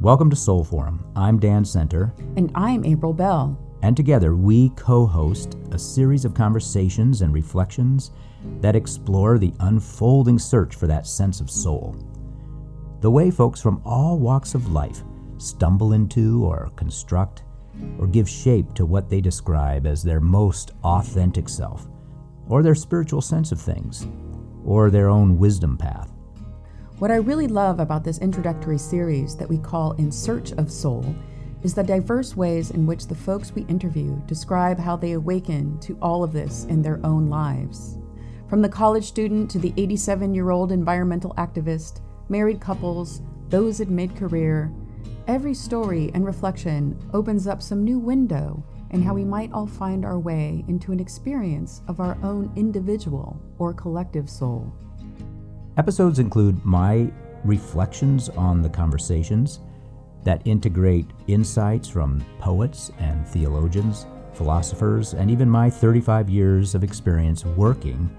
Welcome to Soul Forum. I'm Dan Center. And I'm April Bell. And together we co host a series of conversations and reflections that explore the unfolding search for that sense of soul. The way folks from all walks of life stumble into or construct or give shape to what they describe as their most authentic self, or their spiritual sense of things, or their own wisdom path. What I really love about this introductory series that we call In Search of Soul is the diverse ways in which the folks we interview describe how they awaken to all of this in their own lives. From the college student to the 87 year old environmental activist, married couples, those in mid career, every story and reflection opens up some new window in how we might all find our way into an experience of our own individual or collective soul. Episodes include my reflections on the conversations that integrate insights from poets and theologians, philosophers, and even my 35 years of experience working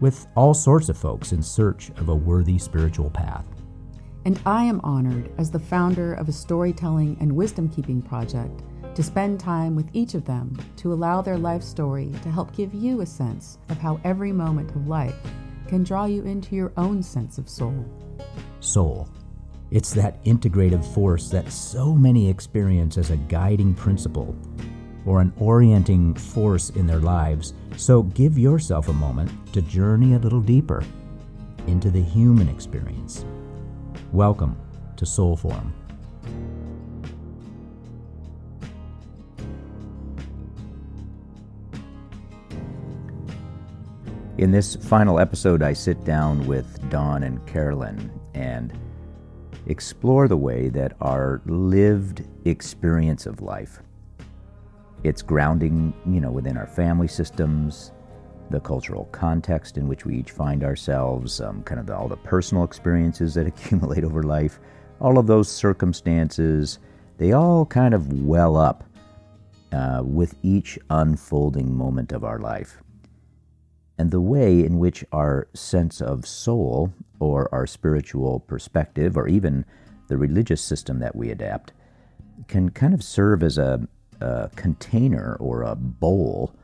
with all sorts of folks in search of a worthy spiritual path. And I am honored as the founder of a storytelling and wisdom keeping project to spend time with each of them to allow their life story to help give you a sense of how every moment of life can draw you into your own sense of soul. Soul. It's that integrative force that so many experience as a guiding principle or an orienting force in their lives. So give yourself a moment to journey a little deeper into the human experience. Welcome to Soul Forum. In this final episode, I sit down with Don and Carolyn and explore the way that our lived experience of life it's grounding you know within our family systems the cultural context in which we each find ourselves um, kind of the, all the personal experiences that accumulate over life all of those circumstances they all kind of well up uh, with each unfolding moment of our life and the way in which our sense of soul, or our spiritual perspective, or even the religious system that we adapt, can kind of serve as a, a container or a bowl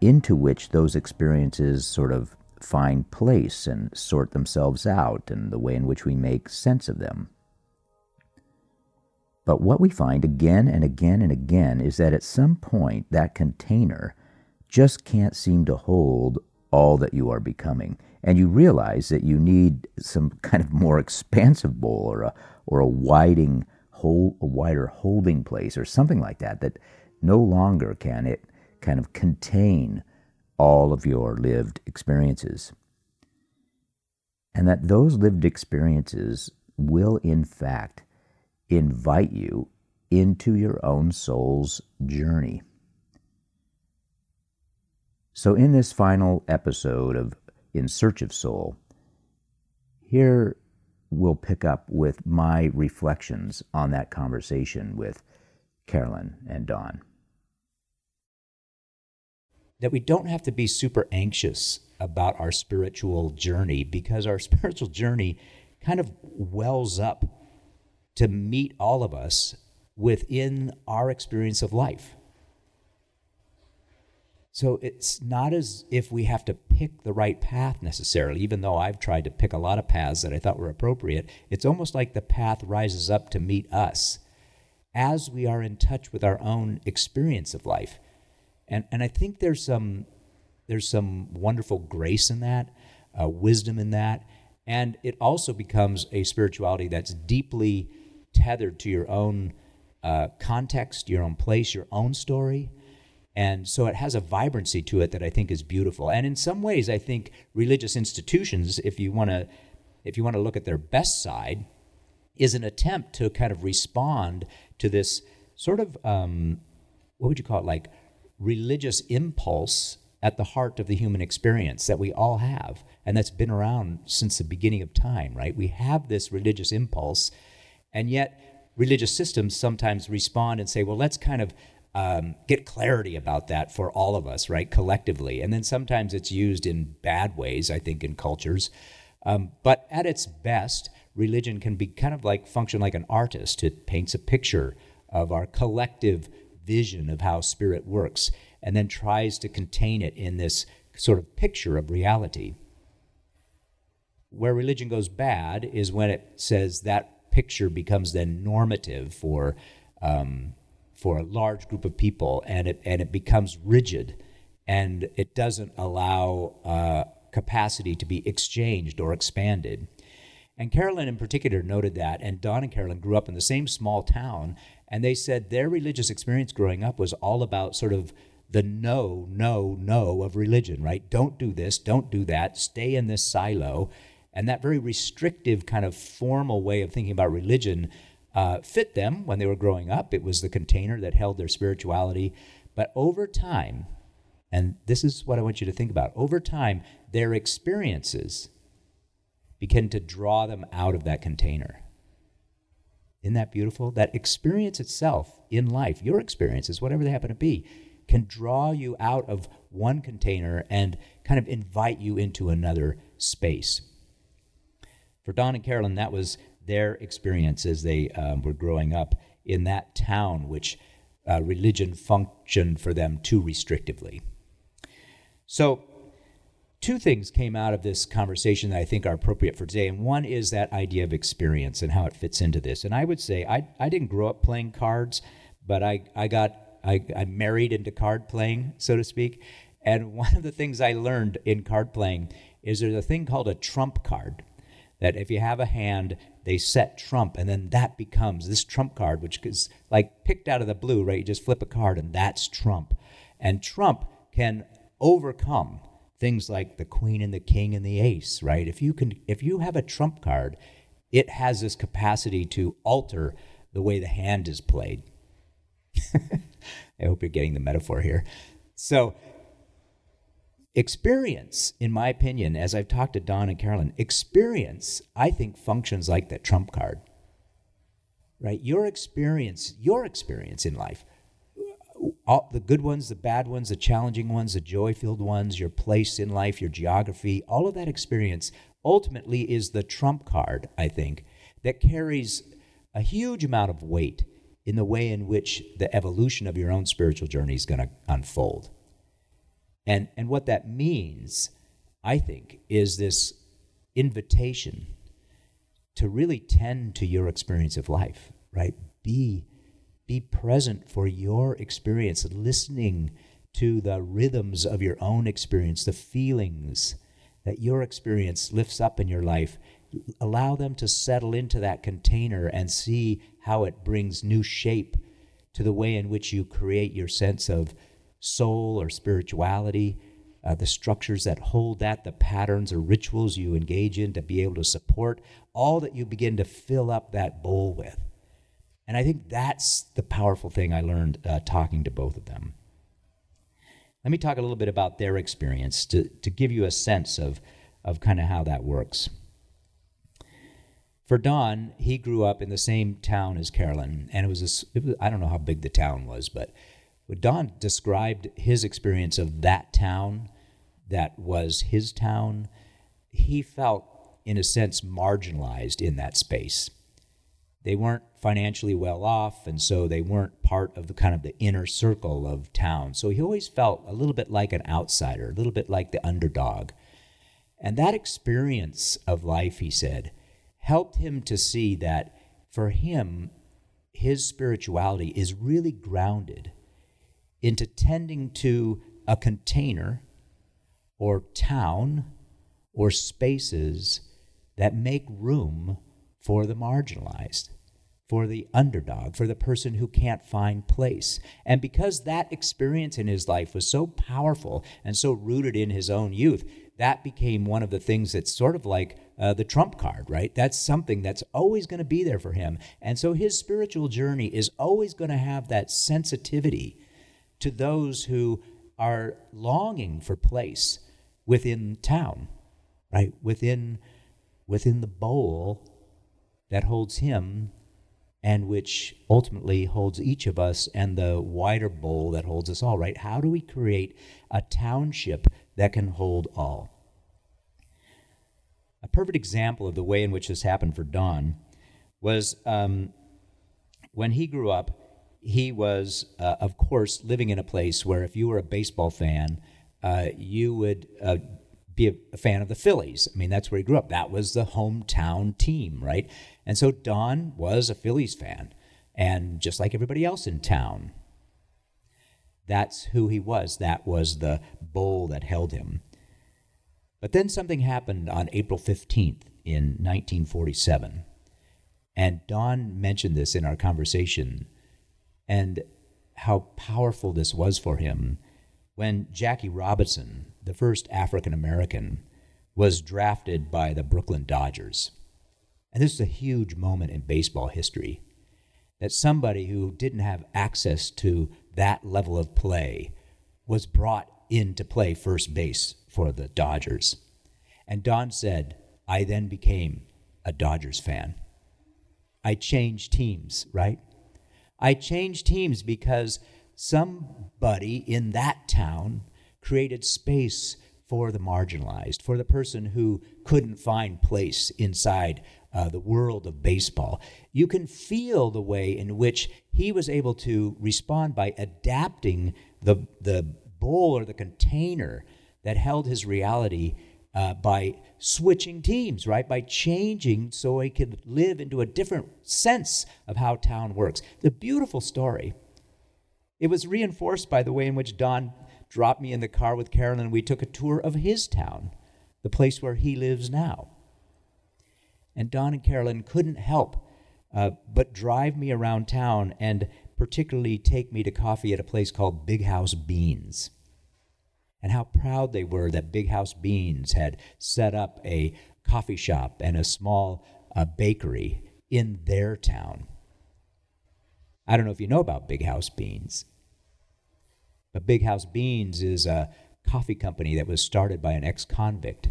into which those experiences sort of find place and sort themselves out, and the way in which we make sense of them. But what we find again and again and again is that at some point that container just can't seem to hold all that you are becoming. And you realize that you need some kind of more expansive bowl or a, or a widening hold, a wider holding place or something like that, that no longer can it kind of contain all of your lived experiences. And that those lived experiences will, in fact, invite you into your own soul's journey. So, in this final episode of In Search of Soul, here we'll pick up with my reflections on that conversation with Carolyn and Don. That we don't have to be super anxious about our spiritual journey because our spiritual journey kind of wells up to meet all of us within our experience of life. So it's not as if we have to pick the right path necessarily, even though I've tried to pick a lot of paths that I thought were appropriate. It's almost like the path rises up to meet us as we are in touch with our own experience of life. And, and I think there's some, there's some wonderful grace in that, uh, wisdom in that. And it also becomes a spirituality that's deeply tethered to your own uh, context, your own place, your own story. And so it has a vibrancy to it that I think is beautiful. And in some ways, I think religious institutions, if you want to, if you want to look at their best side, is an attempt to kind of respond to this sort of um, what would you call it, like religious impulse at the heart of the human experience that we all have, and that's been around since the beginning of time. Right? We have this religious impulse, and yet religious systems sometimes respond and say, well, let's kind of um, get clarity about that for all of us, right, collectively. And then sometimes it's used in bad ways, I think, in cultures. Um, but at its best, religion can be kind of like function like an artist. It paints a picture of our collective vision of how spirit works and then tries to contain it in this sort of picture of reality. Where religion goes bad is when it says that picture becomes then normative for um, for a large group of people, and it and it becomes rigid, and it doesn't allow uh, capacity to be exchanged or expanded. And Carolyn, in particular, noted that. And Don and Carolyn grew up in the same small town, and they said their religious experience growing up was all about sort of the no, no, no of religion, right? Don't do this, don't do that, stay in this silo. And that very restrictive, kind of formal way of thinking about religion uh, fit them when they were growing up. It was the container that held their spirituality. But over time, and this is what I want you to think about over time, their experiences begin to draw them out of that container. Isn't that beautiful? That experience itself in life, your experiences, whatever they happen to be, can draw you out of one container and kind of invite you into another space. For Don and Carolyn, that was their experience as they um, were growing up in that town, which uh, religion functioned for them too restrictively. So, two things came out of this conversation that I think are appropriate for today. And one is that idea of experience and how it fits into this. And I would say I, I didn't grow up playing cards, but I, I got I, I married into card playing, so to speak. And one of the things I learned in card playing is there's a thing called a trump card. That if you have a hand, they set trump, and then that becomes this trump card, which is like picked out of the blue, right? You just flip a card, and that's trump. And trump can overcome things like the queen and the king and the ace, right? If you can if you have a trump card, it has this capacity to alter the way the hand is played. I hope you're getting the metaphor here. So experience, in my opinion, as I've talked to Don and Carolyn, experience, I think, functions like that trump card. Right? Your experience, your experience in life all the good ones, the bad ones, the challenging ones, the joy filled ones, your place in life, your geography, all of that experience ultimately is the trump card, I think, that carries a huge amount of weight in the way in which the evolution of your own spiritual journey is going to unfold. And, and what that means, I think, is this invitation to really tend to your experience of life, right? Be be present for your experience, listening to the rhythms of your own experience, the feelings that your experience lifts up in your life. Allow them to settle into that container and see how it brings new shape to the way in which you create your sense of soul or spirituality, uh, the structures that hold that, the patterns or rituals you engage in to be able to support all that you begin to fill up that bowl with. And I think that's the powerful thing I learned uh, talking to both of them. Let me talk a little bit about their experience to, to give you a sense of, of kind of how that works. For Don, he grew up in the same town as Carolyn, and it was, a, it was I don't know how big the town was, but Don described his experience of that town that was his town, he felt, in a sense, marginalized in that space. They weren't financially well off and so they weren't part of the kind of the inner circle of town. So he always felt a little bit like an outsider a little bit like the underdog. And that experience of life he said helped him to see that for him his spirituality is really grounded into tending to a container or town or spaces that make room for the marginalized for the underdog, for the person who can't find place. And because that experience in his life was so powerful and so rooted in his own youth, that became one of the things that's sort of like uh, the trump card, right? That's something that's always going to be there for him. And so his spiritual journey is always going to have that sensitivity to those who are longing for place within town, right? Within within the bowl that holds him and which ultimately holds each of us and the wider bowl that holds us all, right? How do we create a township that can hold all? A perfect example of the way in which this happened for Don was um, when he grew up, he was, uh, of course, living in a place where if you were a baseball fan, uh, you would uh, be a, a, fan of the Phillies. I mean, that's where he grew up. That was the hometown team, right? And so Don was a Phillies fan, and just like everybody else in town, that's who he was. That was the bowl that held him. But then something happened on April 15th in 1947. And Don mentioned this in our conversation and how powerful this was for him when Jackie Robinson, the first African American, was drafted by the Brooklyn Dodgers. And this is a huge moment in baseball history that somebody who didn't have access to that level of play was brought in to play first base for the Dodgers. And Don said, I then became a Dodgers fan. I changed teams, right? I changed teams because somebody in that town created space for the marginalized, for the person who couldn't find place inside uh, the world of baseball. You can feel the way in which he was able to respond by adapting the, the bowl or the container that held his reality uh, by switching teams, right? By changing so he could live into a different sense of how town works. The beautiful story. It was reinforced by the way in which Don dropped me in the car with Carolyn and we took a tour of his town, the place where he lives now. And Don and Carolyn couldn't help uh, but drive me around town and particularly take me to coffee at a place called Big House Beans. And how proud they were that Big House Beans had set up a coffee shop and a small uh, bakery in their town. I don't know if you know about Big House Beans, but Big House Beans is a coffee company that was started by an ex convict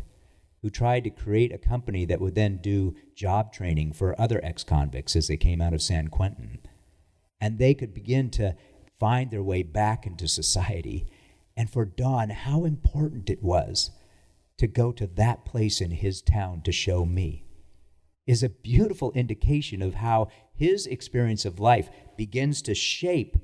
who tried to create a company that would then do job training for other ex convicts as they came out of San Quentin. And they could begin to find their way back into society. And for Don, how important it was to go to that place in his town to show me is a beautiful indication of how his experience of life begins to shape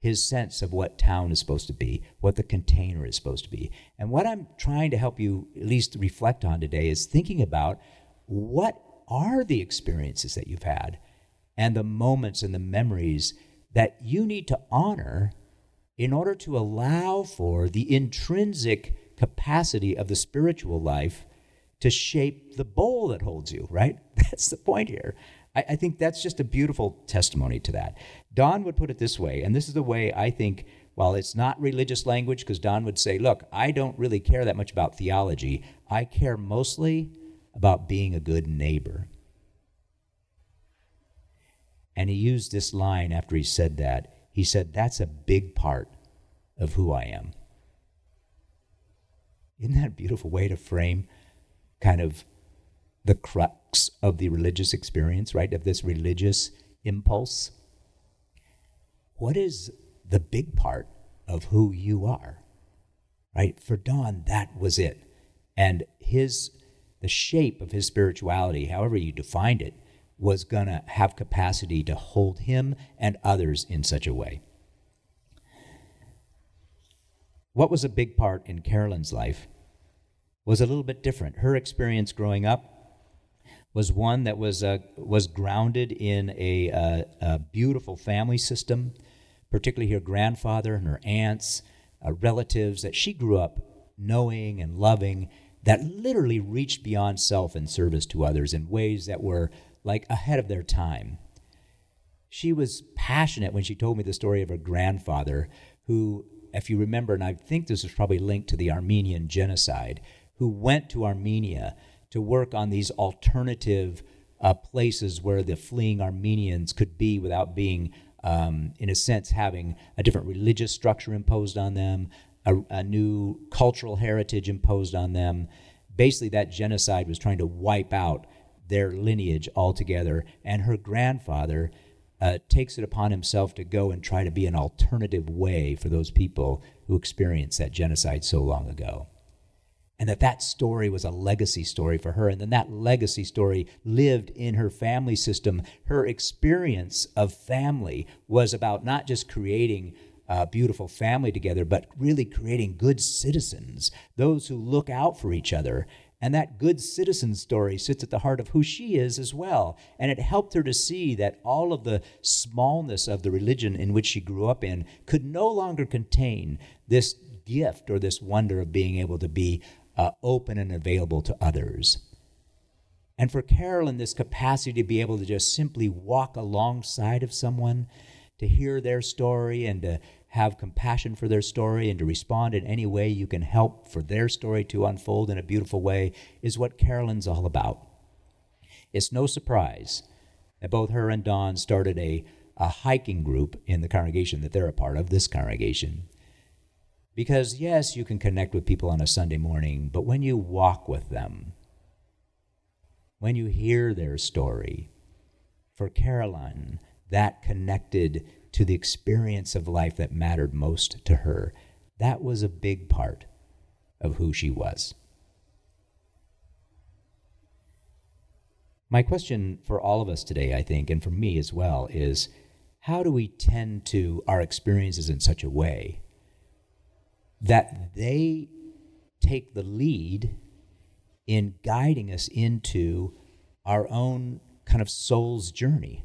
his sense of what town is supposed to be, what the container is supposed to be. And what I'm trying to help you at least reflect on today is thinking about what are the experiences that you've had and the moments and the memories that you need to honor in order to allow for the intrinsic capacity of the spiritual life to shape the bowl that holds you, right? That's the point here. I, I think that's just a beautiful testimony to that. Don would put it this way, and this is the way I think, while it's not religious language, because Don would say, Look, I don't really care that much about theology. I care mostly about being a good neighbor. And he used this line after he said that. He said, That's a big part of who I am. Isn't that a beautiful way to frame kind of the crux of the religious experience, right? Of this religious impulse. What is the big part of who you are? Right? For Don, that was it. And his the shape of his spirituality, however you defined it, was going to have capacity to hold him and others in such a way. What was a big part in Carolyn's life was a little bit different. Her experience growing up was one that was uh, was grounded in a, uh, a, beautiful family system, particularly her grandfather and her aunts, uh, relatives that she grew up knowing and loving, that literally reached beyond self in service to others in ways that were like ahead of their time. She was passionate when she told me the story of her grandfather, who, if you remember, and I think this is probably linked to the Armenian genocide, who went to Armenia to work on these alternative uh, places where the fleeing Armenians could be without being, um, in a sense, having a different religious structure imposed on them, a, a new cultural heritage imposed on them. Basically, that genocide was trying to wipe out their lineage altogether. And her grandfather uh, takes it upon himself to go and try to be an alternative way for those people who experienced that genocide so long ago. and that that story was a legacy story for her and then that legacy story lived in her family system her experience of family was about not just creating a beautiful family together but really creating good citizens those who look out for each other and that good citizen story sits at the heart of who she is as well. And it helped her to see that all of the smallness of the religion in which she grew up in could no longer contain this gift or this wonder of being able to be uh, open and available to others. And for Carolyn, this capacity to be able to just simply walk alongside of someone, to hear their story and to have compassion for their story and to respond in any way you can help for their story to unfold in a beautiful way is what Carolyn's all about. It's no surprise that both her and Don started a, a hiking group in the congregation that they're a part of, this congregation. Because, yes, you can connect with people on a Sunday morning, but when you walk with them, when you hear their story, for Caroline, that connected to the experience of life that mattered most to her. That was a big part of who she was. My question for all of us today, I think, and for me as well, is how do we tend to our experiences in such a way that they take the lead in guiding us into our own kind of soul's journey,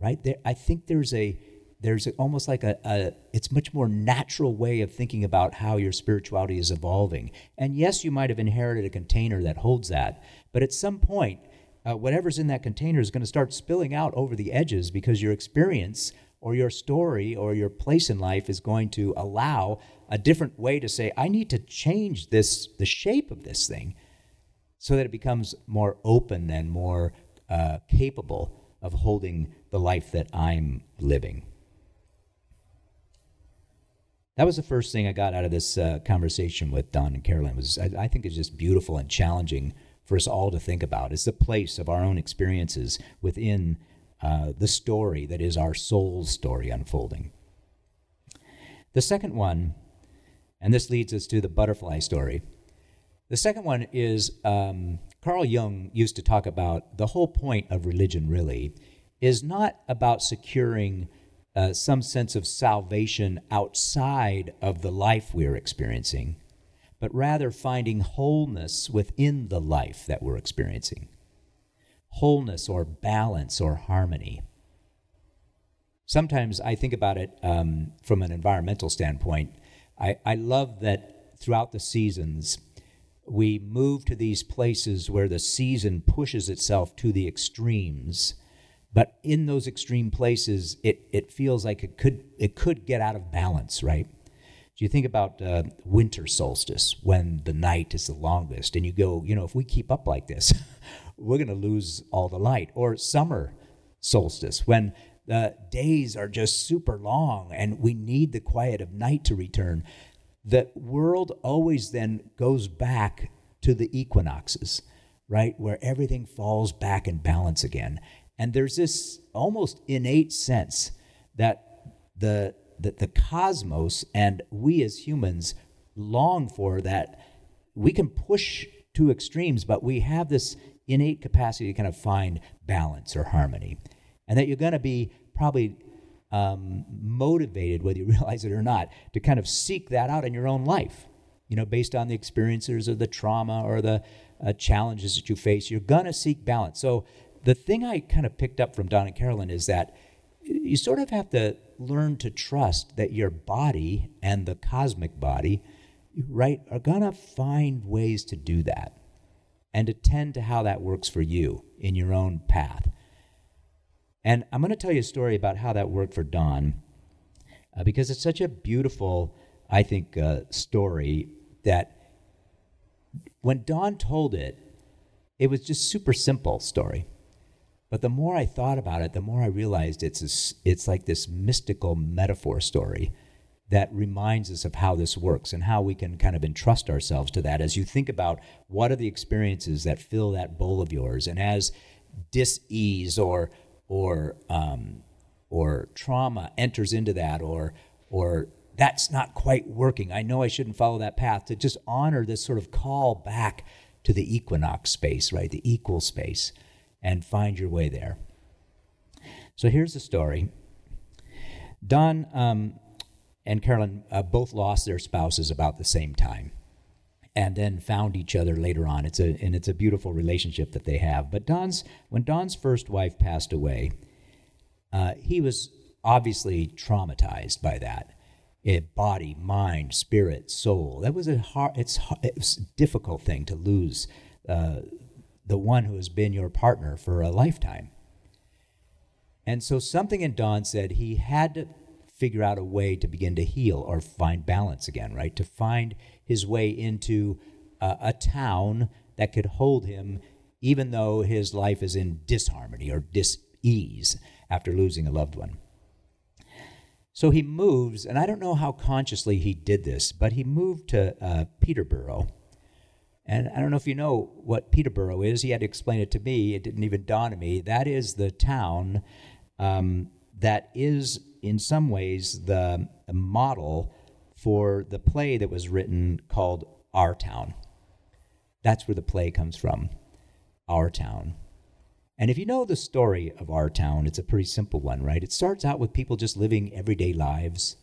right? There, I think there's a there's almost like a, a, it's much more natural way of thinking about how your spirituality is evolving. And yes you might have inherited a container that holds that but at some point uh, whatever's in that container is going to start spilling out over the edges because your experience or your story or your place in life is going to allow a different way to say i need to change this the shape of this thing so that it becomes more open and more uh, capable of holding the life that i'm living that was the first thing I got out of this uh, conversation with Don and Carolyn. Was I, I, think it's just beautiful and challenging for us all to think about. It's the place of our own experiences within uh, the story that is our soul's story unfolding. The second one, and this leads us to the butterfly story. The second one is um, Carl Jung used to talk about the whole point of religion. Really, is not about securing uh, some sense of salvation outside of the life we're experiencing, but rather finding wholeness within the life that we're experiencing. Wholeness or balance or harmony. Sometimes I think about it um, from an environmental standpoint. I, I love that throughout the seasons, we move to these places where the season pushes itself to the extremes but in those extreme places, it, it feels like it could, it could get out of balance, right? So you think about uh, winter solstice when the night is the longest, and you go, you know, if we keep up like this, we're going to lose all the light. Or summer solstice when the days are just super long and we need the quiet of night to return. The world always then goes back to the equinoxes, right? Where everything falls back in balance again. And there's this almost innate sense that the, that the cosmos and we as humans long for that we can push to extremes, but we have this innate capacity to kind of find balance or harmony. And that you're going to be probably um, motivated, whether you realize it or not, to kind of seek that out in your own life. You know, based on the experiences or the trauma or the uh, challenges that you face, you're going to seek balance. So the thing I kind of picked up from Don and Carolyn is that you sort of have to learn to trust that your body and the cosmic body, right, are going to find ways to do that and attend to how that works for you in your own path. And I'm going to tell you a story about how that worked for Don uh, because it's such a beautiful, I think, uh, story that when Don told it, it was just super simple story. But the more I thought about it, the more I realized it's a, it's like this mystical metaphor story that reminds us of how this works and how we can kind of entrust ourselves to that as you think about what are the experiences that fill that bowl of yours and as dis-ease or or um, or trauma enters into that or or that's not quite working. I know I shouldn't follow that path. To just honor this sort of call back to the equinox space, right? The equal space, and find your way there. So here's the story. Don um, and Carolyn uh, both lost their spouses about the same time and then found each other later on. It's a and it's a beautiful relationship that they have. But Don's when Don's first wife passed away, uh, he was obviously traumatized by that. It, body, mind, spirit, soul. That was a hard. It's it's a difficult thing to lose uh, the one who has been your partner for a lifetime. And so something in Don said he had to figure out a way to begin to heal or find balance again, right? To find his way into uh, a town that could hold him, even though his life is in disharmony or dis-ease after losing a loved one. So he moves, and I don't know how consciously he did this, but he moved to uh, Peterborough. And I don't know if you know what Peterborough is. He had to explain it to me. It didn't even dawn on me. That is the town um, that is, in some ways, the model for the play that was written called Our Town. That's where the play comes from, Our Town. And if you know the story of Our Town, it's a pretty simple one, right? It starts out with people just living everyday lives.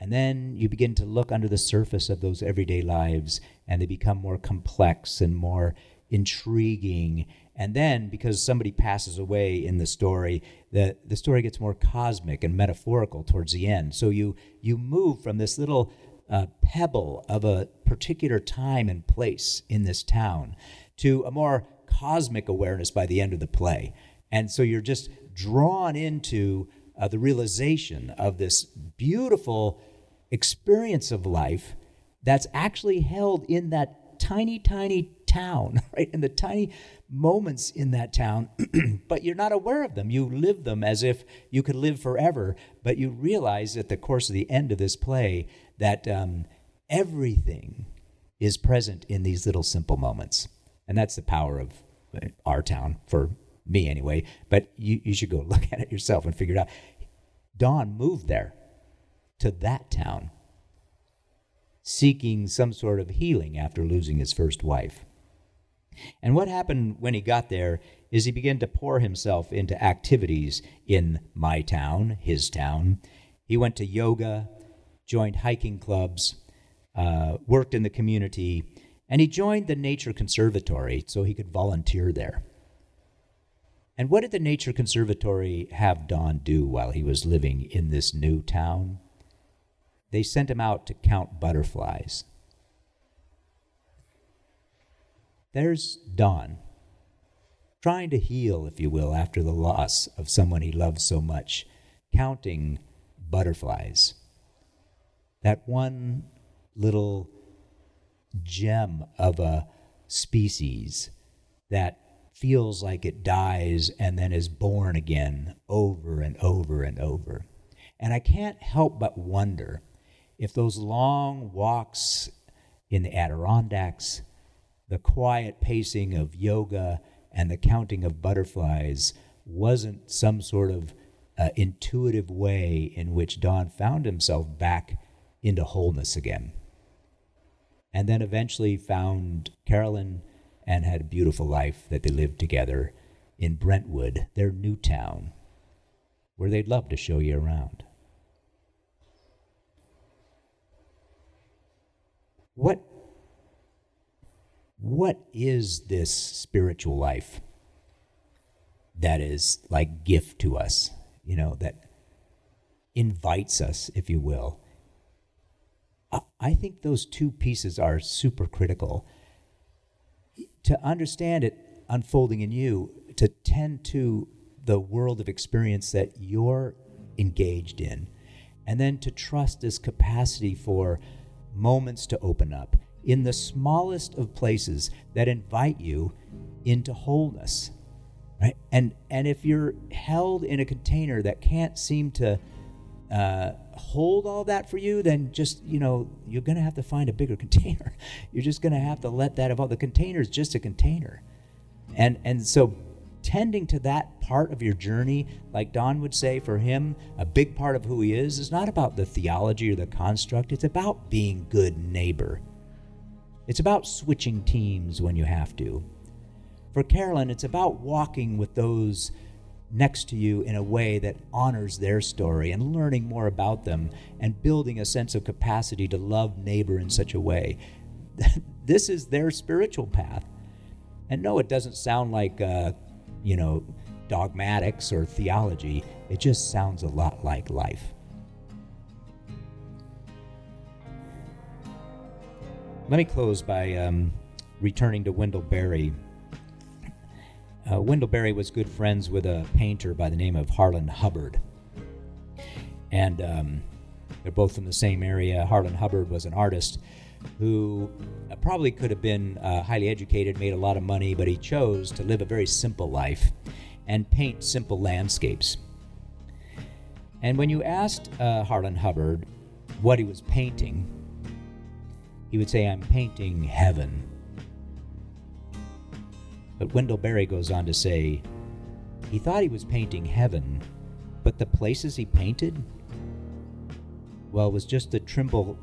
And then you begin to look under the surface of those everyday lives, and they become more complex and more intriguing. And then, because somebody passes away in the story, the, the story gets more cosmic and metaphorical towards the end. So you, you move from this little uh, pebble of a particular time and place in this town to a more cosmic awareness by the end of the play. And so you're just drawn into uh, the realization of this beautiful experience of life that's actually held in that tiny, tiny town, right? In the tiny moments in that town, but you're not aware of them. You live them as if you could live forever, but you realize at the course of the end of this play that um, everything is present in these little simple moments. And that's the power of uh, our town, for me anyway. But you, you should go look at it yourself and figure it out. Don moved there to that town seeking some sort of healing after losing his first wife. And what happened when he got there is he began to pour himself into activities in my town, his town. He went to yoga, joined hiking clubs, uh, worked in the community, and he joined the Nature Conservatory so he could volunteer there. And what did the Nature Conservatory have Don do while he was living in this new town? They sent him out to count butterflies. There's Don, trying to heal, if you will, after the loss of someone he loved so much, counting butterflies. That one little gem of a species that feels like it dies and then is born again over and over and over. And I can't help but wonder if those long walks in the Adirondacks the quiet pacing of yoga and the counting of butterflies wasn't some sort of uh, intuitive way in which Don found himself back into wholeness again. And then eventually found Carolyn and had a beautiful life that they lived together in Brentwood, their new town, where they'd love to show you around. What what is this spiritual life that is like gift to us, you know, that invites us, if you will? I think those two pieces are super critical. To understand it unfolding in you, to tend to the world of experience that you're engaged in, and then to trust this capacity for moments to open up in the smallest of places that invite you into wholeness right? And and if you're held in a container that can't seem to uh, hold all that for you then just you know you're going to have to find a bigger container you're just going to have to let that evolve the container is just a container and and so tending to that part of your journey, like Don would say, for him, a big part of who he is, is not about the theology or the construct. It's about being good neighbor. It's about switching teams when you have to. For Carolyn, it's about walking with those next to you in a way that honors their story and learning more about them and building a sense of capacity to love neighbor in such a way. this is their spiritual path. And no, it doesn't sound like, uh, you know, dogmatics or theology. It just sounds a lot like life. Let me close by um, returning to Wendell Berry uh, Wendell Berry was good friends with a painter by the name of Harlan Hubbard. And um, they're both from the same area. Harlan Hubbard was an artist who uh, probably could have been uh, highly educated, made a lot of money, but he chose to live a very simple life and paint simple landscapes. And when you asked uh, Harlan Hubbard what he was painting, he would say, I'm painting heaven. But Wendell Berry goes on to say, he thought he was painting heaven, but the places he painted, well, was just the Trimble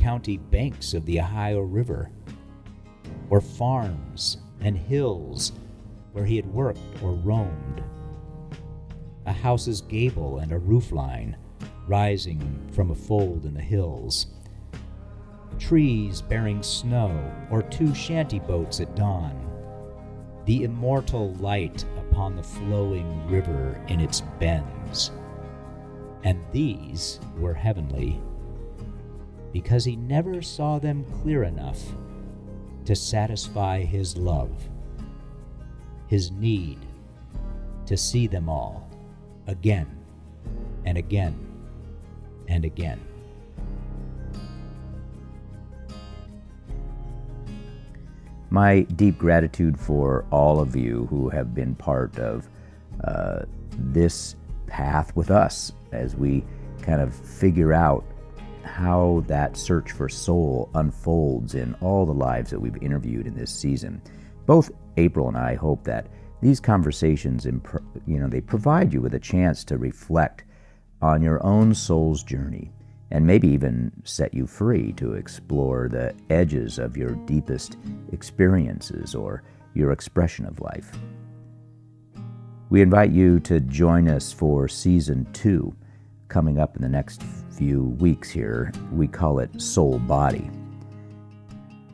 County banks of the Ohio River, or farms and hills where he had worked or roamed, a house's gable and a roofline rising from a fold in the hills, trees bearing snow, or two shanty boats at dawn the immortal light upon the flowing river in its bends. And these were heavenly, because he never saw them clear enough to satisfy his love, his need to see them all again and again and again. My deep gratitude for all of you who have been part of uh, this path with us as we kind of figure out how that search for soul unfolds in all the lives that we've interviewed in this season. Both April and I hope that these conversations, you know, they provide you with a chance to reflect on your own soul's journey and maybe even set you free to explore the edges of your deepest experiences or your expression of life. We invite you to join us for season two coming up in the next few weeks here. We call it Soul Body.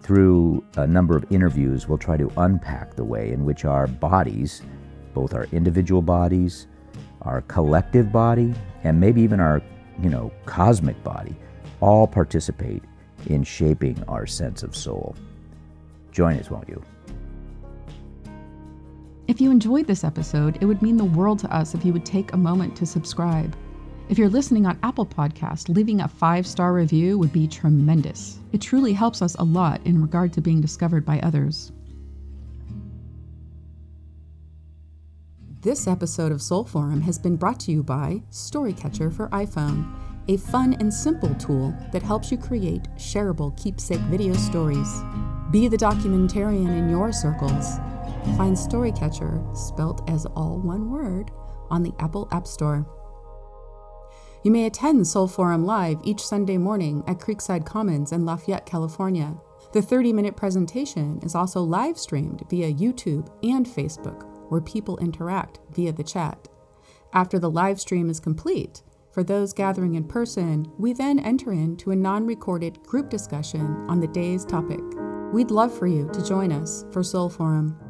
Through a number of interviews, we'll try to unpack the way in which our bodies, both our individual bodies, our collective body, and maybe even our you know, cosmic body, all participate in shaping our sense of soul. Join us, won't you? If you enjoyed this episode, it would mean the world to us if you would take a moment to subscribe. If you're listening on Apple Podcast, leaving a five star review would be tremendous. It truly helps us a lot in regard to being discovered by others. This episode of Soul Forum has been brought to you by Storycatcher for iPhone, a fun and simple tool that helps you create shareable keepsake video stories. Be the documentarian in your circles. Find Storycatcher, spelt as all one word, on the Apple App Store. You may attend Soul Forum Live each Sunday morning at Creekside Commons in Lafayette, California. The 30 minute presentation is also live streamed via YouTube and Facebook where people interact via the chat. After the live stream is complete, for those gathering in person, we then enter into a non recorded group discussion on the day's topic. We'd love for you to join us for Soul Forum.